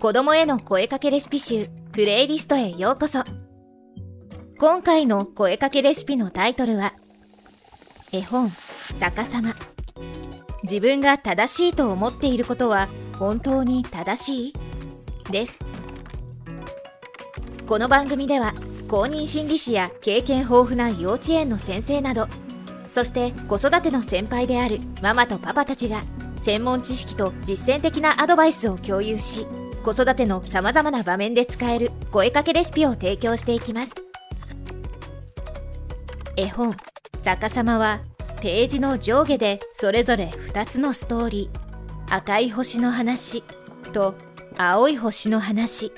子供への声かけレシピ集プレイリストへようこそ。今回の声かけレシピのタイトルは絵本逆さま。自分が正しいと思っていることは本当に正しい？です。この番組では公認心理師や経験豊富な幼稚園の先生などそして子育ての先輩であるママとパパたちが専門知識と実践的なアドバイスを共有し子育てのさまざまな場面で使える声かけレシピを提供していきます。絵本「逆さま」はページの上下でそれぞれ2つのストーリー。赤い星の話と青い星の話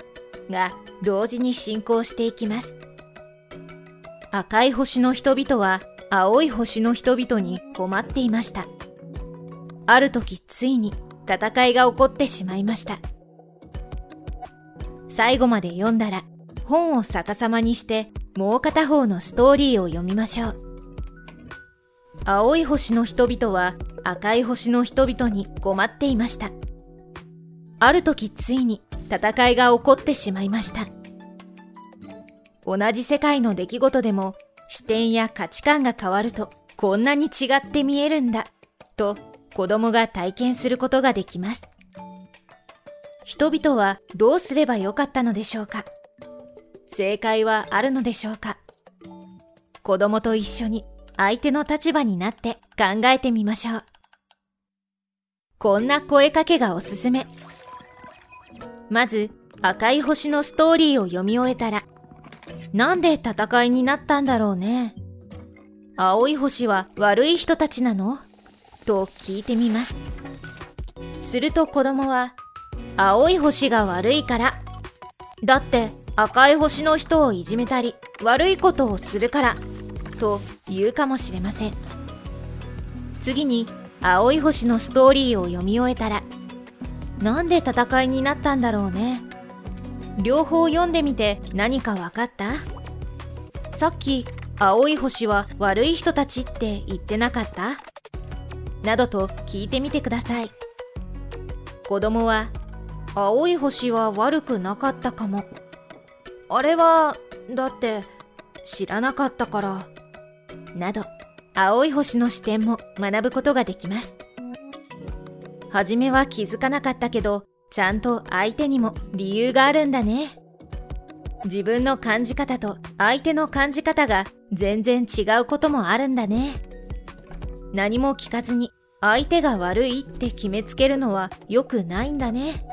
が同時に進行していきます。赤い星の人々は青い星の人々に困っていました。ある時ついに戦いが起こってしまいました。最後まで読んだら本を逆さまにしてもう片方のストーリーを読みましょう。青い星の人々は赤い星の人々に困っていました。ある時ついに戦いが起こってしまいました。同じ世界の出来事でも視点や価値観が変わるとこんなに違って見えるんだと子供が体験することができます。人々はどうすればよかったのでしょうか？正解はあるのでしょうか？子供と一緒に相手の立場になって考えてみましょう。こんな声かけがおすすめ。まず赤い星のストーリーを読み終えたらなんで戦いになったんだろうね？青い星は悪い人たちなの？と聞いてみます。すると子供は青い星が悪いから。だって赤い星の人をいじめたり悪いことをするからと言うかもしれません。次に青い星のストーリーを読み終えたらなんで戦いになったんだろうね。両方読んでみて何か分かった？さっき青い星は悪い人たちって言ってなかった？などと聞いてみてください。子供は青い星は悪くなかったかも。あれはだって知らなかったから。など青い星の視点も学ぶことができます。初めは気づかなかったけどちゃんと相手にも理由があるんだね。自分の感じ方と相手の感じ方が全然違うこともあるんだね。何も聞かずに相手が悪いって決めつけるのは良くないんだね。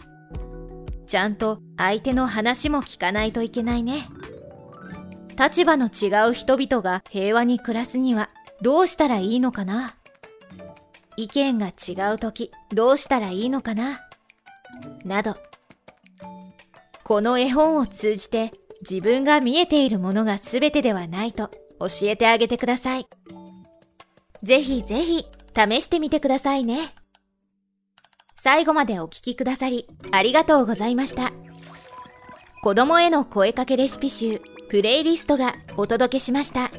ちゃんと相手の話も聞かないといけないね立場の違う人々が平和に暮らすにはどうしたらいいのかな？意見が違う時どうしたらいいのかな？などこの絵本を通じて自分が見えているものが全てではないと教えてあげてください。ぜひぜひ試してみてくださいね。最後までお聴きくださりありがとうございました。子供への声かけレシピ集プレイリストがお届けしました。